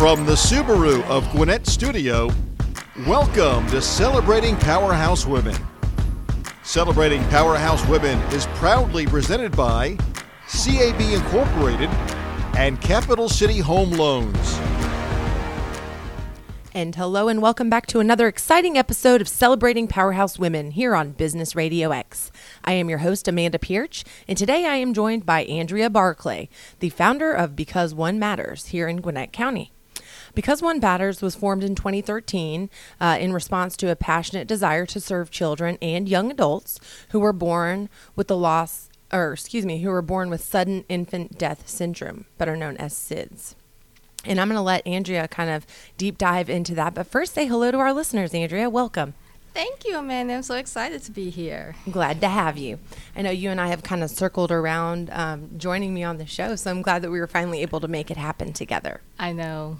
From the Subaru of Gwinnett Studio, welcome to Celebrating Powerhouse Women. Celebrating Powerhouse Women is proudly presented by CAB Incorporated and Capital City Home Loans. And hello and welcome back to another exciting episode of Celebrating Powerhouse Women here on Business Radio X. I am your host, Amanda Pearch, and today I am joined by Andrea Barclay, the founder of Because One Matters here in Gwinnett County. Because One Matters was formed in 2013 uh, in response to a passionate desire to serve children and young adults who were born with the loss, or excuse me, who were born with sudden infant death syndrome, better known as SIDS. And I'm going to let Andrea kind of deep dive into that. But first, say hello to our listeners, Andrea. Welcome. Thank you, Amanda. I'm so excited to be here. Glad to have you. I know you and I have kind of circled around um, joining me on the show, so I'm glad that we were finally able to make it happen together. I know.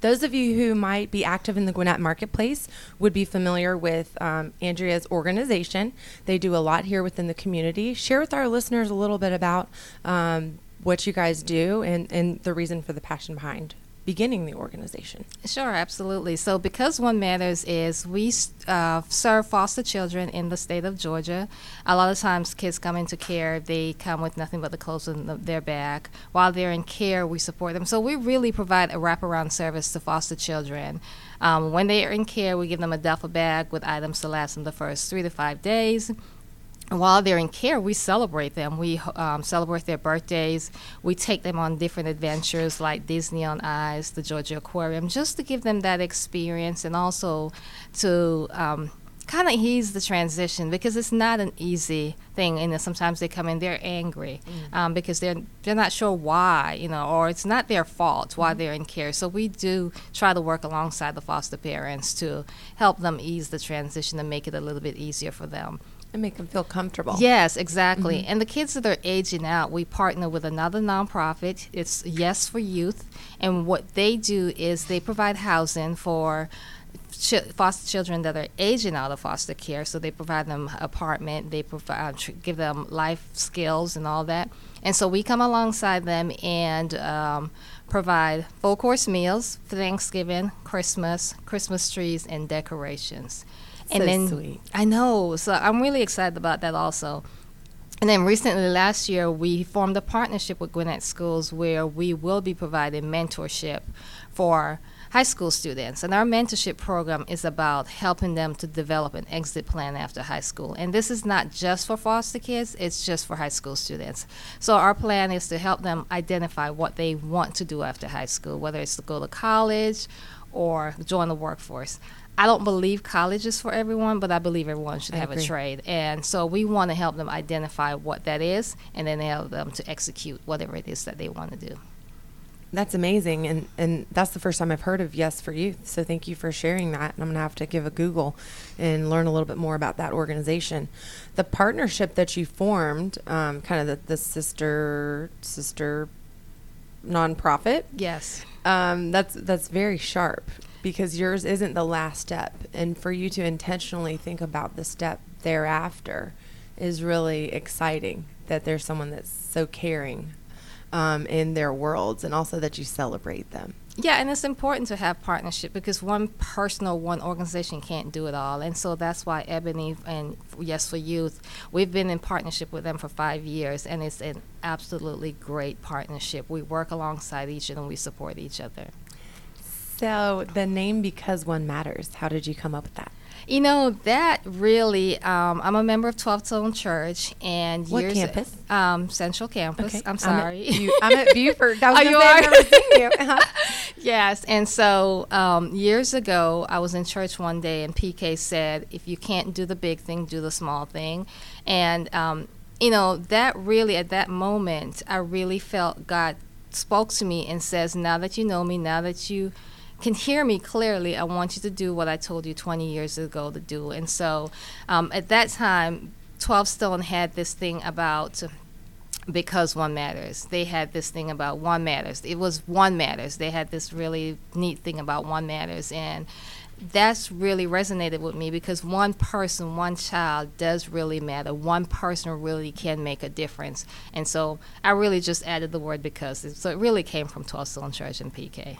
Those of you who might be active in the Gwinnett marketplace would be familiar with um, Andrea's organization. They do a lot here within the community. Share with our listeners a little bit about um, what you guys do and, and the reason for the passion behind beginning the organization. Sure, absolutely. So, because One Matters is we uh, serve foster children in the state of Georgia. A lot of times, kids come into care, they come with nothing but the clothes on the, their back. While they're in care, we support them. So, we really provide a wraparound service to foster children. Um, when they are in care, we give them a duffel bag with items to last them the first three to five days while they're in care, we celebrate them. We um, celebrate their birthdays. We take them on different adventures like Disney on Ice, the Georgia Aquarium, just to give them that experience and also to um, kind of ease the transition because it's not an easy thing. And sometimes they come in, they're angry mm. um, because they're they're not sure why, you know, or it's not their fault why mm-hmm. they're in care. So we do try to work alongside the foster parents to help them ease the transition and make it a little bit easier for them and make them feel comfortable. Yes, exactly. Mm-hmm. And the kids that are aging out, we partner with another nonprofit. It's Yes for Youth, and what they do is they provide housing for ch- foster children that are aging out of foster care. So they provide them apartment, they provide tr- give them life skills and all that. And so we come alongside them and um, provide full course meals for Thanksgiving, Christmas, Christmas trees, and decorations and so then sweet. I know. So I'm really excited about that also. And then recently, last year, we formed a partnership with Gwinnett Schools where we will be providing mentorship for high school students. And our mentorship program is about helping them to develop an exit plan after high school. And this is not just for foster kids, it's just for high school students. So our plan is to help them identify what they want to do after high school, whether it's to go to college or join the workforce. I don't believe college is for everyone, but I believe everyone should I have agree. a trade. And so we want to help them identify what that is and then help them to execute whatever it is that they want to do. That's amazing. And, and that's the first time I've heard of Yes for Youth. So thank you for sharing that. And I'm going to have to give a Google and learn a little bit more about that organization. The partnership that you formed, um, kind of the, the sister, sister nonprofit. Yes. Um, that's, that's very sharp because yours isn't the last step. And for you to intentionally think about the step thereafter is really exciting that there's someone that's so caring um, in their worlds and also that you celebrate them. Yeah, and it's important to have partnership because one person or one organization can't do it all. And so that's why Ebony and Yes for Youth, we've been in partnership with them for five years, and it's an absolutely great partnership. We work alongside each other and we support each other. So the name Because One Matters, how did you come up with that? You know that really. Um, I'm a member of 12 Stone Church, and what years, campus? Um, Central Campus. Okay. I'm sorry. I'm at, you, I'm at Buford. I was oh, you are? I've never seen you. Uh-huh. yes, and so um, years ago, I was in church one day, and PK said, "If you can't do the big thing, do the small thing," and um, you know that really at that moment, I really felt God spoke to me and says, "Now that you know me, now that you." Can hear me clearly, I want you to do what I told you 20 years ago to do. And so um, at that time, 12 Stone had this thing about because one matters. They had this thing about one matters. It was one matters. They had this really neat thing about one matters. And that's really resonated with me because one person, one child does really matter. One person really can make a difference. And so I really just added the word because. So it really came from 12 Stone Church and PK.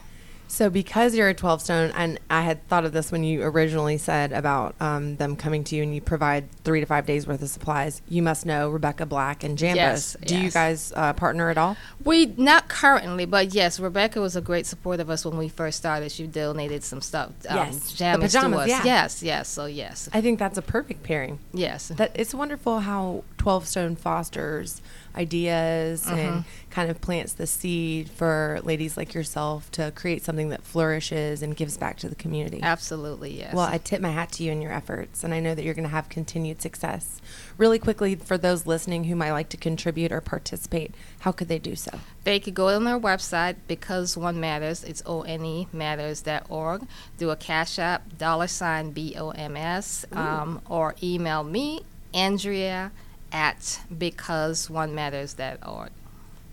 So, because you're a 12 stone, and I had thought of this when you originally said about um, them coming to you and you provide three to five days worth of supplies, you must know Rebecca Black and Jambos. Yes, Do you guys uh, partner at all? We not currently, but yes, Rebecca was a great support of us when we first started. She donated some stuff, um, Yes, the pajamas, pajamas, to us. yeah. Yes, yes. So yes, I think that's a perfect pairing. yes. That it's wonderful how 12 stone fosters ideas and kind of plants the seed for ladies like yourself to create something that flourishes and gives back to the community. Absolutely, yes. Well, I tip my hat to you and your efforts, and I know that you're going to have continued success. Really quickly, for those listening who might like to contribute or participate, how could they do so? They could go on our website because one matters. It's o n e matters.org. Do a cash app dollar sign b o m s um, or email me Andrea at Because One becauseonematters.org.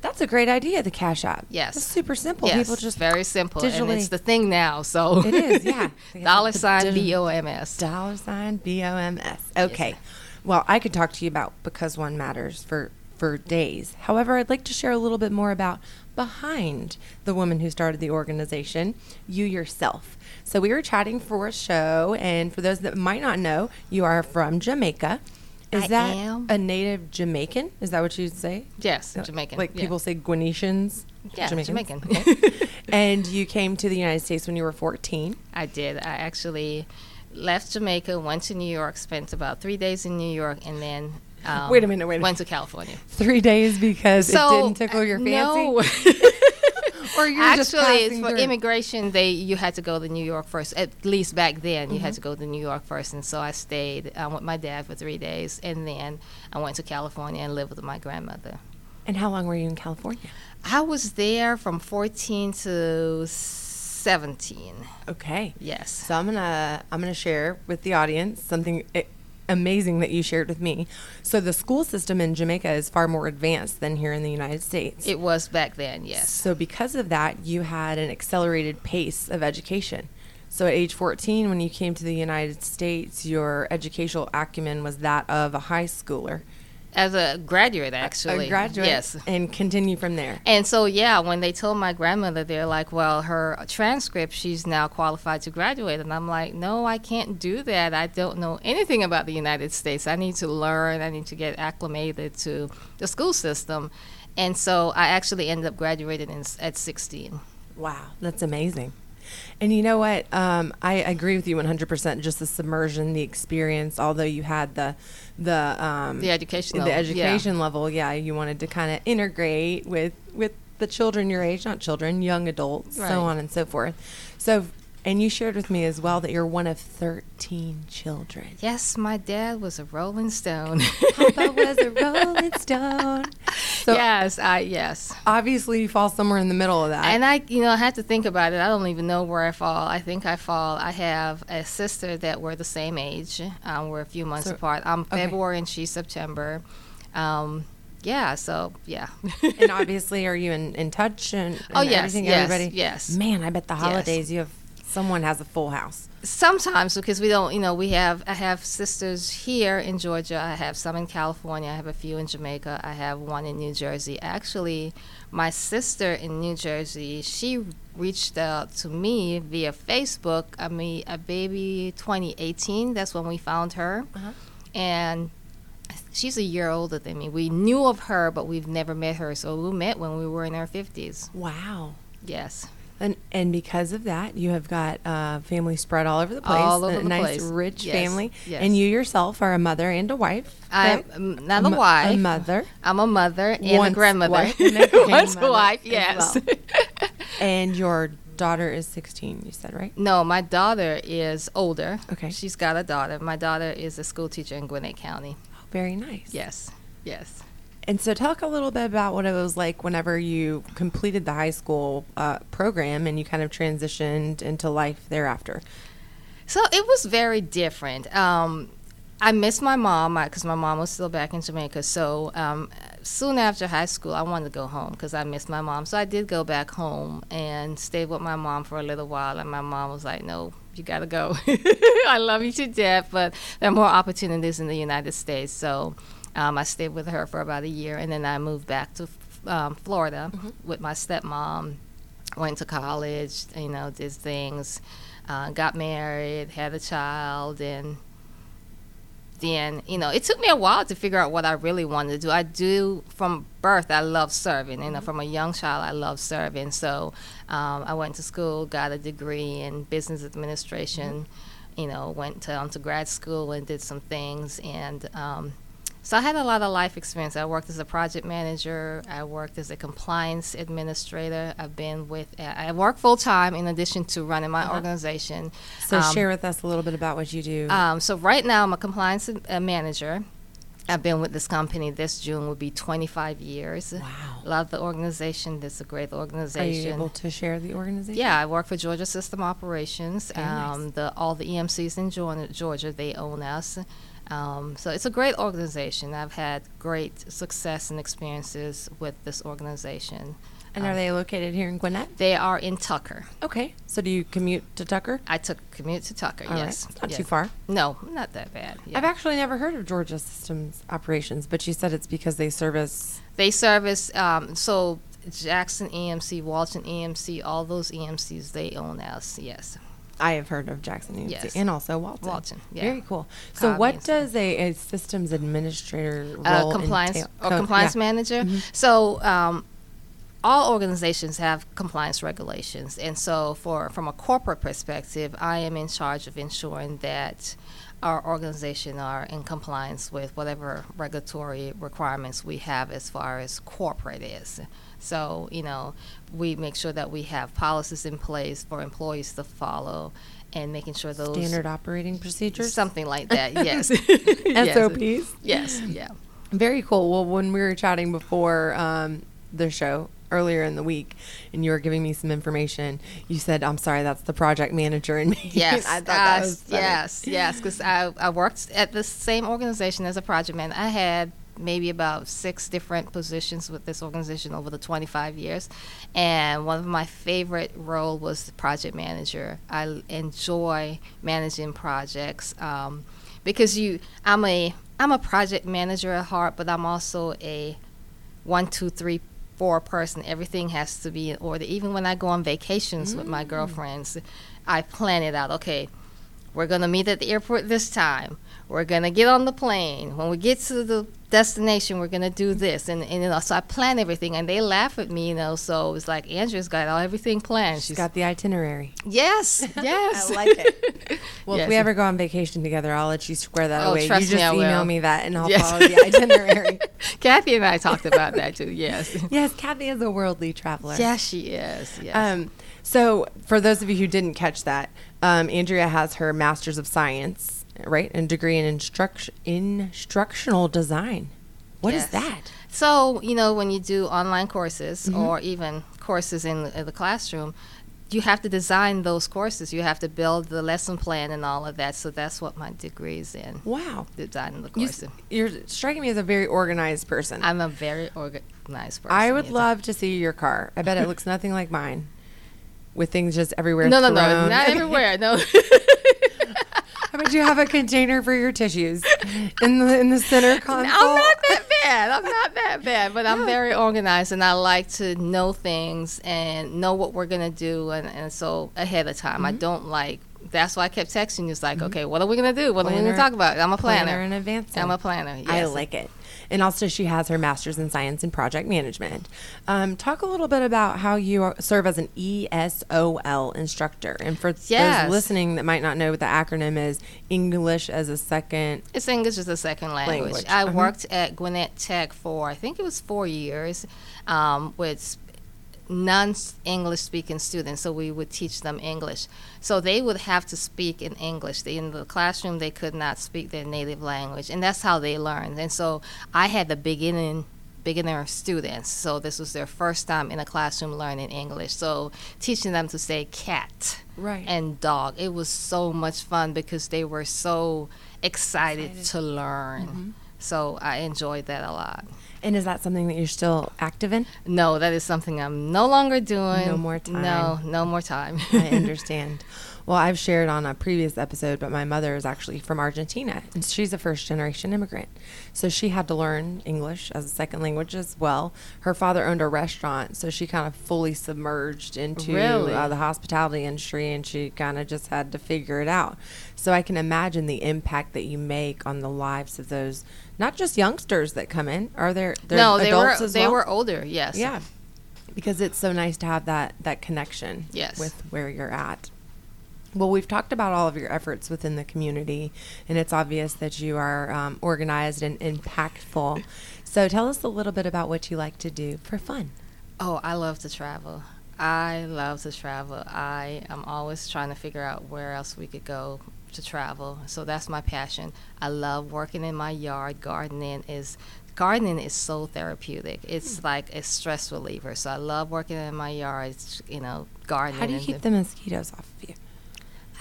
That's a great idea, the Cash App. Yes. It's super simple. Yes, People just very simple, digitally- and it's the thing now. So It is, yeah. Dollar sign b o m s. dollar sign B O M S. Okay. Well, I could talk to you about because one matters for for days. However, I'd like to share a little bit more about behind the woman who started the organization, you yourself. So we were chatting for a show, and for those that might not know, you are from Jamaica. Is I that am. a native Jamaican? Is that what you'd say? Yes, Uh, Jamaican. Like yeah. people say Guanetians? Yeah, Jamaicans? Jamaican. Okay. and you came to the United States when you were 14. I did. I actually left Jamaica, went to New York, spent about three days in New York, and then um, Wait a minute, wait a went to California. Three days because it didn't tickle your uh, fancy? No. Or you're Actually, passing for through? immigration, they you had to go to New York first. At least back then, you Mm-hmm. had to go to New York first, and so I stayed um, with my dad for three days, and then I went to California and lived with my grandmother. And how long were you in California? I was there from 14 to 17. Okay. Yes. So I'm gonna I'm gonna share with the audience something i- amazing that you shared with me. So the school system in Jamaica is far more advanced than here in the United States. It was back then, yes. So because of that, you had an accelerated pace of education. So at age 14, when you came to the United States, your educational acumen was that of a high schooler, As a graduate, actually. a graduate, Yes. and continue from there. And so, yeah, when they told my grandmother, they're like, well, her transcript, she's now qualified to graduate. And I'm like, no, I can't do that. I don't know anything about the United States. I need to learn, I need to get acclimated to the school system. And so I actually ended up graduating in, at 16. Wow, that's amazing. And you know what? Um, I agree with you 100%. Just the submersion, the experience, although you had the the um, The education the level, yeah. education level, yeah, you wanted to kind of integrate with with the children your age, not children, young adults, Right. so on and so forth. So, and you shared with me as well that you're one of 13 children. Yes, my dad was a Rolling Stone. Papa was a Rolling Stone. So yes, I yes. obviously you fall somewhere in the middle of that. And I, you know, I had to think about it. I don't even know where I fall. I think I fall. I have a sister that we're the same age. Um, we're a few months So- apart. I'm okay. February and she's September. Um, yeah. So yeah. and obviously, are you in, in touch and, and Oh, yes, everything? yes, Everybody? yes. Man, I bet the Yes. holidays you have someone has a full house. Sometimes because we don't, you know, we have. I have sisters here in Georgia. I have some in California. I have a few in Jamaica. I have one in New Jersey. Actually, my sister in New Jersey, she reached out to me via Facebook. I mean, a baby 2018. That's when we found her, Uh-huh. and she's a year older than me. We knew of her, but we've never met her. So we met when we were in our 50s. Wow. Yes. And and because of that, you have got uh, family spread all over the place. All over a the nice, place. rich Yes, family. yes. And you yourself are a mother and a wife. I'm um, not a, mo- wife. A mother. I'm a mother and Once a grandmother. wife and a Once a wife, yes. well. And your daughter is 16, you said, right? no, my daughter is older. Okay. She's got a daughter. My daughter is a school teacher in Gwinnett County. Oh, very nice. Yes. Yes. And so, talk a little bit about what it was like whenever you completed the high school uh, program and you kind of transitioned into life thereafter. So it was very different. Um, I missed my mom because my mom was still back in Jamaica. So um, soon after high school, I wanted to go home because I missed my mom. So I did go back home and stayed with my mom for a little while. And my mom was like, "No, you got to go. I love you to death, but there are more opportunities in the United States." So um, I stayed with her for about a year, and then I moved back to um, Florida with my stepmom went to college, you know, did things, uh, got married, had a child, and then you know it took me a while to figure out what I really wanted to do. I do from birth. I love serving. You know, from a young child, I love serving. So um, I went to school, got a degree in business administration. You know, went to, um, to grad school and did some things and. Um, so I had a lot of life experience. I worked as a project manager. I worked as a compliance administrator. I've been with. I work full time in addition to running my Uh-huh. organization. So Um, share with us a little bit about what you do. Um, so right now I'm a compliance uh, manager. I've been with this company. This June will be 25 years. wow. Love the organization. It's a great organization. Are you able to share the organization? Yeah, I work for Georgia System Operations. Very nice. Um, the all the EMCs in Georgia, Georgia they own us. Um, so it's a great organization. I've had great success and experiences with this organization. And are Um, they located here in Gwinnett? They are in Tucker. Okay. So do you commute to Tucker? I took commute to Tucker. All right. yes, It's not yes. too far. No, not that bad. yeah. I've actually never heard of Georgia Systems Operations, but you said it's because they service. They service um, so Jackson EMC, Walton EMC, all those EMCs they own us. Yes, I have heard of Jackson EMC Yes. and also Walton. Walton, yeah. Very cool. So, what does a, a systems administrator uh, compliance entail? or Co- compliance yeah. manager. So. Um, all organizations have compliance regulations, and so for from a corporate perspective, I am in charge of ensuring that our organization are in compliance with whatever regulatory requirements we have as far as corporate is. So, you know, we make sure that we have policies in place for employees to follow and making sure those Standard operating procedures? something like that. Yes. SOPs? Yes. Yeah. Very cool. Well, when we were chatting before um, the show earlier in the week, and you were giving me some information, you said, "I'm sorry, that's the project manager in me." Yes, I thought that uh, yes, yes. Because I, I worked at the same organization as a project man. I had maybe about six different positions with this organization over the 25 years, and one of my favorite role was the project manager. I enjoy managing projects um, because you. I'm a I'm a project manager at heart, but I'm also a one, two, three, four person. Everything has to be in order. Even when I go on vacations with my girlfriends, I plan it out. Okay, we're gonna meet at the airport this time. We're gonna get on the plane. When we get to the destination, we're gonna do this, and, and you know, so I plan everything, and they laugh at me, you know. So it's like Andrea's got all everything planned. She's got the itinerary. yes, yes. I like it. Well, Yes. if we ever go on vacation together, I'll let you square that Oh, away. trust you me, just I email me that, and I'll Yes. follow the itinerary. Kathy and I talked about that too. Yes. yes, Kathy is a worldly traveler. Yes, she is. Yes. Um, so, for those of you who didn't catch that, um, Andrea has her Master's of Science, right, and degree in instruction instructional design. What is Yes. that? So, you know, when you do online courses Mm-hmm. or even courses in, in the classroom, you have to design those courses. You have to build the lesson plan and all of that. So that's what my degree is in, Wow. designing the You, courses. you're striking me as a very organized person. I'm a very organized person. I would yes. love to see your car. I bet it looks nothing like mine, with things just everywhere. No, no, no, not everywhere. No. How about you have a container for your tissues in the in the center console? I'm not that bad. I'm not that bad, but I'm very organized and I like to know things and know what we're gonna do, and, and so ahead of time. I Mm-hmm. don't like. That's why I kept texting you. It's like, okay, what are we gonna do? What are we gonna talk about? I'm a planner. planner in advance. I'm a planner. Yes. I like it. And also, she has her master's in science and project management. Um, talk a little bit about how you are, serve as an ESOL instructor. And for Yes. those listening that might not know what the acronym is, English as a second. It's English as a second language. Language, I uh-huh. worked at Gwinnett Tech for I think it was four years um, with non-English speaking students. So we would teach them English. So they would have to speak in English. They, in the classroom, they could not speak their native language, and that's how they learned. And so I had the beginning beginner students. So this was their first time in a classroom learning English. So teaching them to say cat Right. and dog. It was so much fun because they were so excited, Excited. to learn. Mm-hmm. So I enjoyed that a lot. And is that something that you're still active in? No, that is something I'm no longer doing. No more time. No, no more time. I understand. Well, I've shared on a previous episode, but my mother is actually from Argentina, and she's a first generation immigrant. So she had to learn English as a second language as well. Her father owned a restaurant, so she kind of fully submerged into Really? uh, the hospitality industry, and she kind of just had to figure it out. So I can imagine the impact that you make on the lives of those, not just youngsters that come in. Are there? there no, they adults were as they were older. Yes. Yeah, because it's so nice to have that that connection. Yes. with where you're at. Well, we've talked about all of your efforts within the community, and it's obvious that you are um, organized and impactful. So, tell us a little bit about what you like to do for fun. Oh, I love to travel. I love to travel. I am always trying to figure out where else we could go to travel. So that's my passion. I love working in my yard. Gardening is gardening is so therapeutic. It's like a stress reliever. So I love working in my yard. You know, gardening. How do you keep the mosquitoes off of you?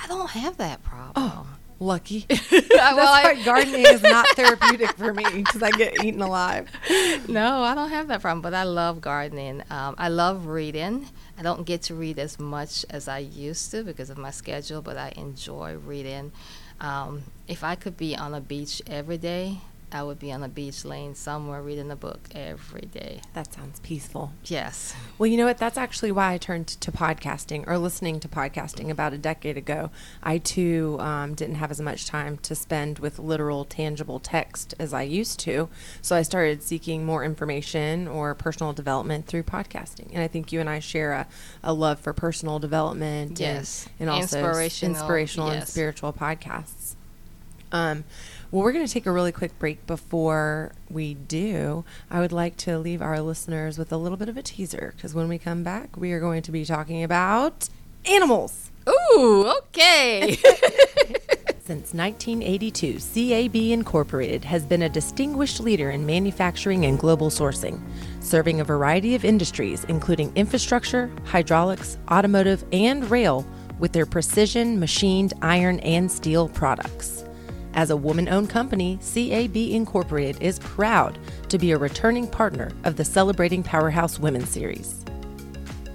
I don't have that problem. Oh, lucky. well, That's I- why gardening is not therapeutic for me because I get eaten alive. no, I don't have that problem, but I love gardening. Um, I love reading. I don't get to read as much as I used to because of my schedule, but I enjoy reading. Um, if I could be on a beach every day, I would be on a beach laying somewhere reading a book every day. That sounds peaceful. Yes. Well, you know what? That's actually why I turned to podcasting or listening to podcasting about a decade ago. I too um, didn't have as much time to spend with literal, tangible text as I used to. So I started seeking more information or personal development through podcasting. And I think you and I share a, a love for personal development Yes. and, and also Inspirational, inspirational and spiritual podcasts. Um, well, we're going to take a really quick break before we do. I would like to leave our listeners with a little bit of a teaser because when we come back, we are going to be talking about animals. Ooh, okay. Since 1982, CAB Incorporated has been a distinguished leader in manufacturing and global sourcing, serving a variety of industries, including infrastructure, hydraulics, automotive, and rail, with their precision machined iron and steel products. As a woman owned company, CAB Incorporated is proud to be a returning partner of the Celebrating Powerhouse Women series.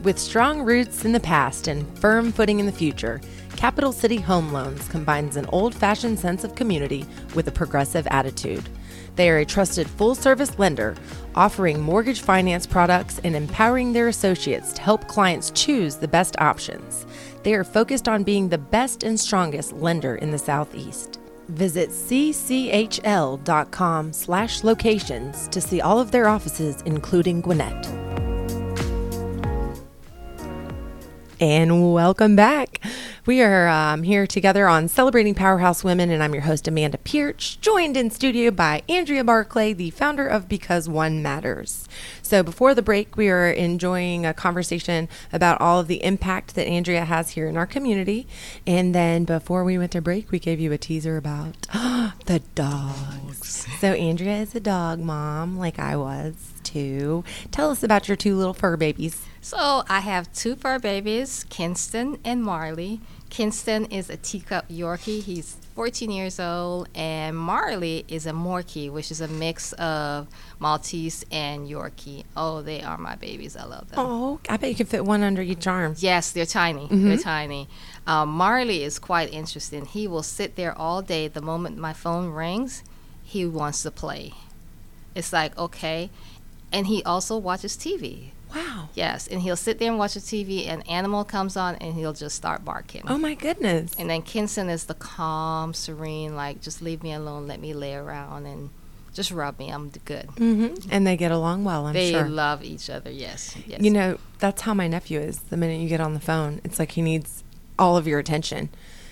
With strong roots in the past and firm footing in the future, Capital City Home Loans combines an old fashioned sense of community with a progressive attitude. They are a trusted full service lender, offering mortgage finance products and empowering their associates to help clients choose the best options. They are focused on being the best and strongest lender in the Southeast. Visit cchl.com slash locations to see all of their offices, including Gwinnett. And welcome back. We are um, here together on Celebrating Powerhouse Women, and I'm your host, Amanda Pearch, joined in studio by Andrea Barclay, the founder of Because One Matters. So, before the break, we are enjoying a conversation about all of the impact that Andrea has here in our community. And then, before we went to break, we gave you a teaser about the dogs. So, Andrea is a dog mom, like I was too. Tell us about your two little fur babies. So I have two fur babies, Kinston and Marley. Kinston is a teacup Yorkie. He's 14 years old, and Marley is a Morkie, which is a mix of Maltese and Yorkie. Oh, they are my babies. I love them. Oh, I bet you could fit one under each arm. Yes, they're tiny. They're tiny. Um, Marley is quite interesting. He will sit there all day. The moment my phone rings, he wants to play. It's like, okay. And he also watches TV. Wow. Yes, and he'll sit there and watch the TV, and animal comes on, and he'll just start barking. Oh my goodness. And then Kinston is the calm, serene, like just leave me alone, let me lay around, and just rub me. I'm good. hmm And they get along well, I'm they sure. They love each other. Yes, yes. You know, that's how my nephew is. The minute you get on the phone, it's like he needs all of your attention.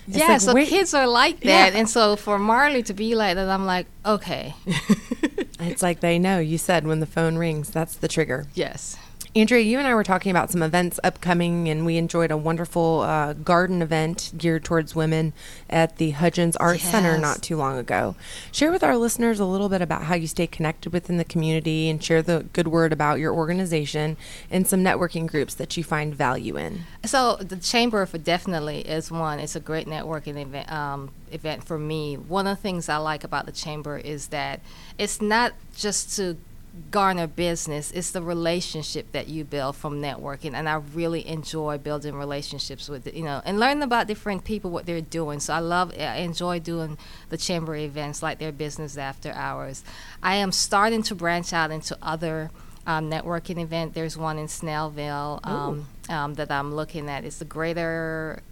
It's yeah, like, so wait- kids are like that, Yeah. and so for Marley to be like that, I'm like, okay, It's like they know. You said when the phone rings, that's the trigger. yes. Andrea, you and I were talking about some events upcoming, and we enjoyed a wonderful uh, garden event geared towards women at the Hudgens Art Center not too long ago. Share with our listeners a little bit about how you stay connected within the community and share the good word about your organization and some networking groups that you find value in. So the chamber for definitely is one. It's a great networking event. Um, event for me. One of the things I like about the chamber is that it's not just to garner business it's the relationship that you build from networking and i really enjoy building relationships with you know and learning about different people what they're doing. So i love i enjoy doing the chamber events like their business after hours. I am starting to branch out into other um, networking event. There's one in snellville um, um, that i'm looking at. It's the greater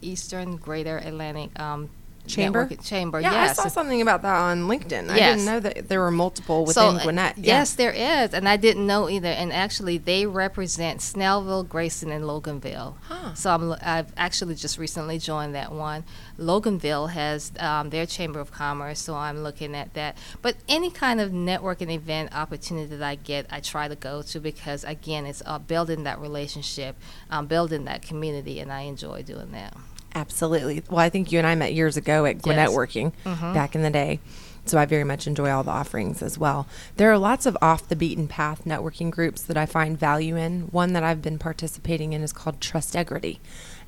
eastern greater atlantic um, Chamber? chamber Yeah, yes I saw something about that on LinkedIn. I didn't know that there were multiple within so, uh, Gwinnett. Yeah. Yes, there is, and I didn't know either. And actually, they represent Snellville, Grayson, and Loganville. Huh. So I'm, I've actually just recently joined that one. Loganville has um, their Chamber of Commerce, so I'm looking at that. But any kind of networking event opportunity that I get, I try to go to because again, it's uh, building that relationship, um, building that community, and I enjoy doing that. Absolutely. Well, I think you and I met years ago at Gwinnett Yes. Working back in the day. So I very much enjoy all the offerings as well. There are lots of off the beaten path networking groups that I find value in. One that I've been participating in is called Trustegrity.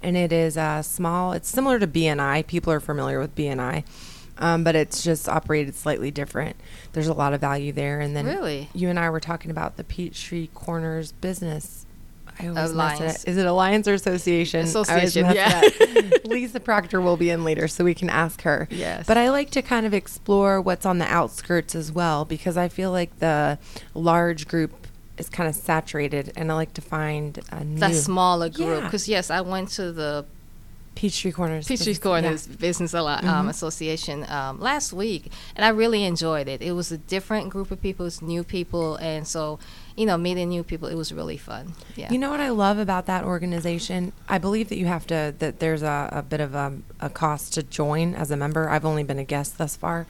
And it is a small, it's similar to BNI. People are familiar with BNI. Um, but it's just operated slightly different. There's a lot of value there. And then Really? you and I were talking about the Peachtree Corners business. I always mess it. Is it Alliance or Association? Association, yeah. Lisa Proctor will be in later, so we can ask her. Yes. But I like to kind of explore what's on the outskirts as well because I feel like the large group is kind of saturated, and I like to find a new That smaller group, Yeah. because yes, I went to the Peachtree Corners. Peachtree Corners yeah. Business um, Association um, last week, and I really enjoyed it. It was a different group of people, it's new people, and so you know, meeting new people, it was really fun. Yeah. You know what I love about that organization? I believe that you have to that there's a, a bit of a, a cost to join as a member. I've only been a guest thus far,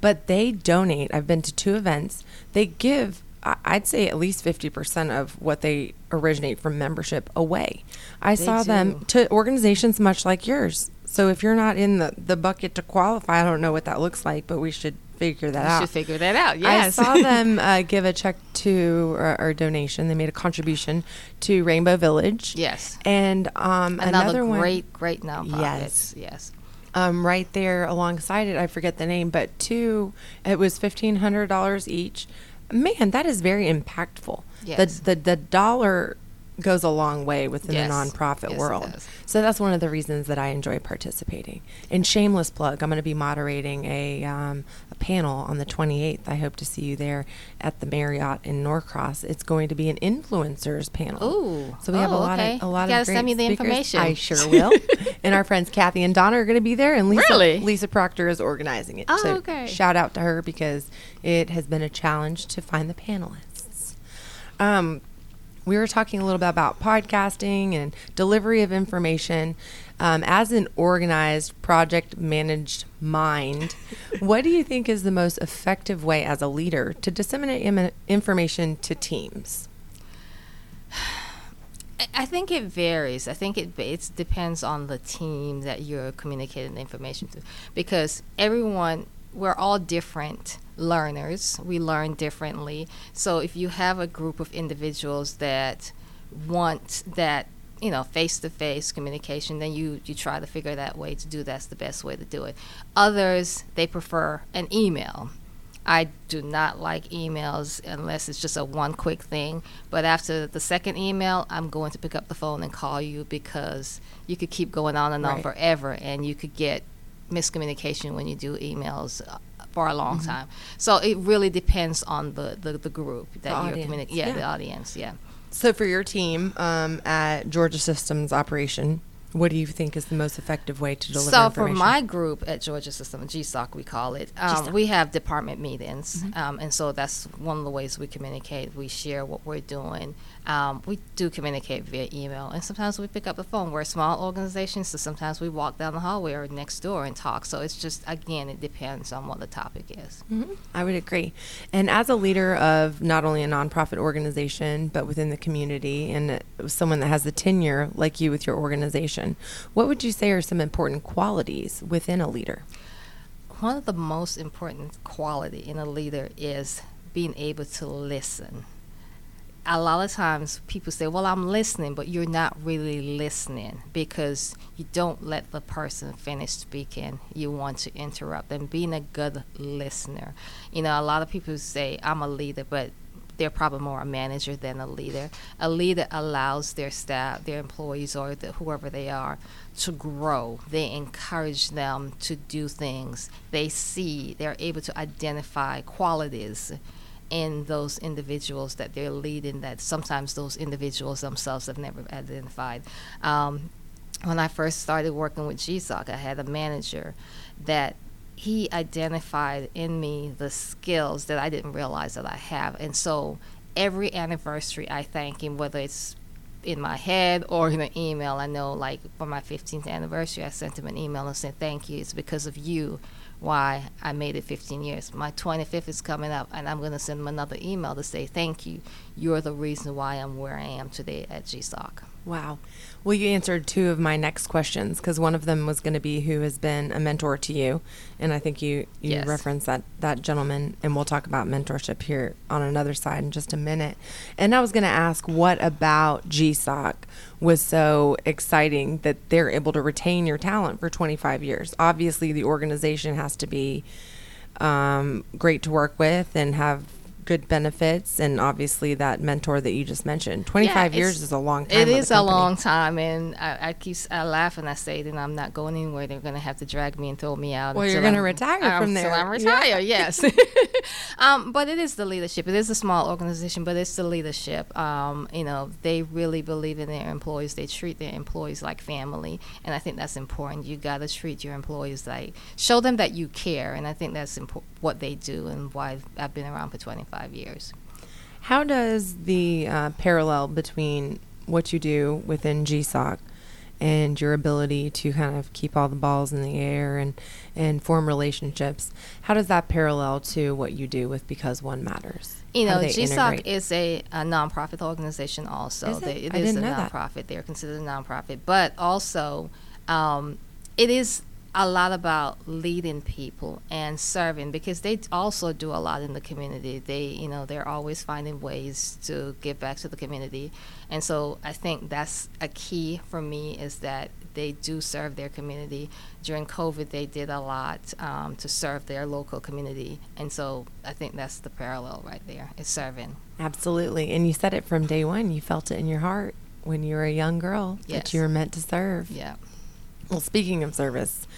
but they donate. I've been to two events. They give. I'd say at least 50% of what they originate from membership away. I They saw them to organizations much like yours. So if you're not in the, the bucket to qualify, I don't know what that looks like, but we should figure that you out. should figure that out. Yes. I saw them uh, give a check to or, or donation. They made a contribution to Rainbow Village. yes. And um, Another, another, one, great, great nonprofit. Yes. Yes. um, right there alongside it. I forget the name, but two. It was fifteen hundred dollars each. Man, that is very impactful. Yes. The, the the dollar goes a long way within Yes. the nonprofit Yes, world. So that's one of the reasons that I enjoy participating. And shameless plug, I'm going to be moderating a, um, a panel on the 28th. I hope to see you there at the Marriott in Norcross. It's going to be an influencers panel. Ooh. so we have a Oh, lot okay. of a lot You gotta of great send me the speakers. information. I sure will. and our friends Kathy and Donna are going to be there, and Lisa Really? Lisa Proctor is organizing it. Oh, so okay. shout out to her because it has been a challenge to find the panelists. Um, we were talking a little bit about podcasting and delivery of information. Um, as an organized, project managed mind, what do you think is the most effective way as a leader to disseminate Im- information to teams? I- think it varies. I think it it depends on the team that you're communicating the information to, because everyone we're all different learners. We learn differently. So if you have a group of individuals that want that you know face-to-face communication then you you try to figure that way to do that's the best way to do it others they prefer an email I do not like emails unless it's just a one quick thing. But after the second email, I'm going to pick up the phone and call you because you could keep going on and on Right. forever and you could get miscommunication when you do emails uh, for a Mm-hmm. long time. So it really depends on the, the, the group that you're communicating. Yeah, the audience. Yeah. So, for your team um, at Georgia Systems Operation, what do you think is the most effective way to deliver So information? for my group at Georgia System, GSOC we call it, um, we have department meetings, Mm-hmm. um, and so that's one of the ways we communicate. We share what we're doing. Um, we do communicate via email, and sometimes we pick up the phone. We're a small organization, so sometimes we walk down the hallway or next door and talk. So it's just again, it depends on what the topic is. Mhm. I would agree. And as a leader of not only a nonprofit organization, but within the community, and someone that has the tenure like you with your organization, what would you say are some important qualities within a leader? One of the most important quality in a leader is being able to listen. A lot of times people say, "Well, I'm listening," but you're not really listening because you don't let the person finish speaking. You want to interrupt them. Being a good listener. You know, a lot of people say, "I'm a leader," but they're probably more a manager than a leader. A leader allows their staff, their employees, or the, whoever they are, to grow. They encourage them to do things. They see, they're able to identify qualities in those individuals that they're leading that sometimes those individuals themselves have never identified. Um, when I first started working with GSOC, I had a manager that he identified in me the skills that I didn't realize that I have. And so every anniversary, I thank him, whether it's in my head or in an email. I know, like, for my 15th anniversary, I sent him an email and said, Thank you. It's because of you why I made it 15 years. My 25th is coming up, and I'm going to send him another email to say, Thank you. You're the reason why I'm where I am today at GSOC. Wow. Well, you answered two of my next questions because one of them was going to be who has been a mentor to you, and I think you you Yes. referenced that that gentleman, and we'll talk about mentorship here on another side in just a minute. And I was going to ask, what about GSOC was so exciting that they're able to retain your talent for 25 years? Obviously, the organization has to be um, great to work with and have good benefits, and obviously that mentor that you just mentioned. 25 Yeah, years is a long time. it is a long time, and I, I keep I laugh and I say that I'm not going anywhere. They're going to have to drag me and throw me out. Well, you're gonna I'm- retire from there. I'm Yeah. yes. um, but it is the leadership. It is a small organization, but it's the leadership. Um, you know, they really believe in their employees. They treat their employees like family, and I think that's important. You got to treat your employees like show them that you care, and I think that's impo- what they do, and why I've been around for 25 years. How does the uh, parallel between what you do within GSOC and your ability to kind of keep all the balls in the air and, and form relationships, how does that parallel to what you do with Because One Matters? You know, GSOC integrate? is a, a nonprofit organization. Also, Is it? They- it I is didn't a know that. nonprofit. They're considered a nonprofit, but also, um, it is a lot about leading people and serving because they also do a lot in the community. They, you know, they're always finding ways to give back to the community, and so I think that's a key for me is that they do serve their community. During COVID, they did a lot um, to serve their local community, and so I think that's the parallel right there. Is serving. Absolutely. And you said it from day one. You felt it in your heart when you were a young girl that you were meant to serve. Yeah. Well, speaking of service,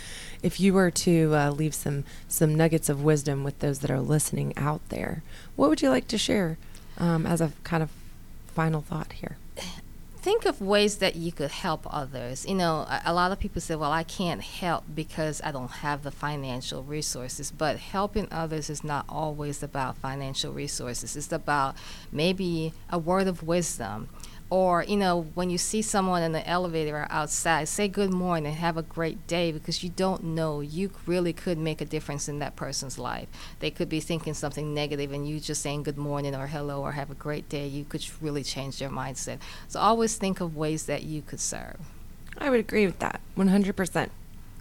if you were to uh, leave some some nuggets of wisdom with those that are listening out there, what would you like to share um, as a kind of final thought here? think of ways that you could help others. You know, a, a lot of people say, well, I can't help because I don't have the financial resources. But helping others is not always about financial resources, it's about maybe a word of wisdom. Or, you know, when you see someone in the elevator or outside, say good morning and have a great day because you don't know. You really could make a difference in that person's life. They could be thinking something negative and you just saying good morning or hello or have a great day, you could really change their mindset. So always think of ways that you could serve. I would agree with that 100%.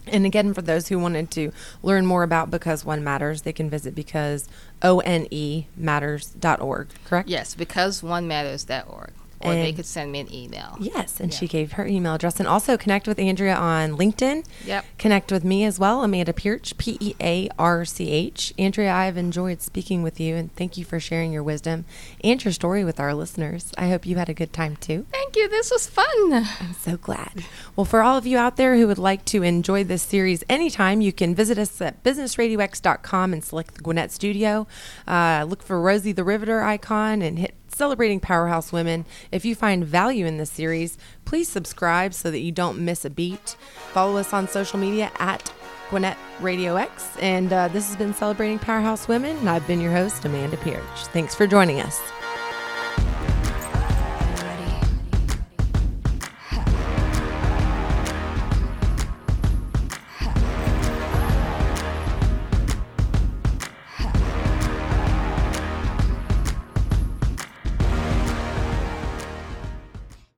And again, for those who wanted to learn more about Because One Matters, they can visit because O-N-E matters.org, correct? Yes, because onematters.org. Or they could send me an email. Yes, and Yeah. she gave her email address. And also connect with Andrea on LinkedIn. Yep. Connect with me as well, Amanda Pearch, P E A R C H. Andrea, I have enjoyed speaking with you, and thank you for sharing your wisdom and your story with our listeners. I hope you had a good time too. Thank you. This was fun. I'm so glad. Well, for all of you out there who would like to enjoy this series anytime, you can visit us at businessradiox.com and select the Gwinnett Studio. Uh, look for Rosie the Riveter icon and hit Celebrating Powerhouse Women. If you find value in this series, please subscribe so that you don't miss a beat. Follow us on social media at Gwinnett Radio X. And uh, this has been Celebrating Powerhouse Women, and I've been your host, Amanda Pearch. Thanks for joining us.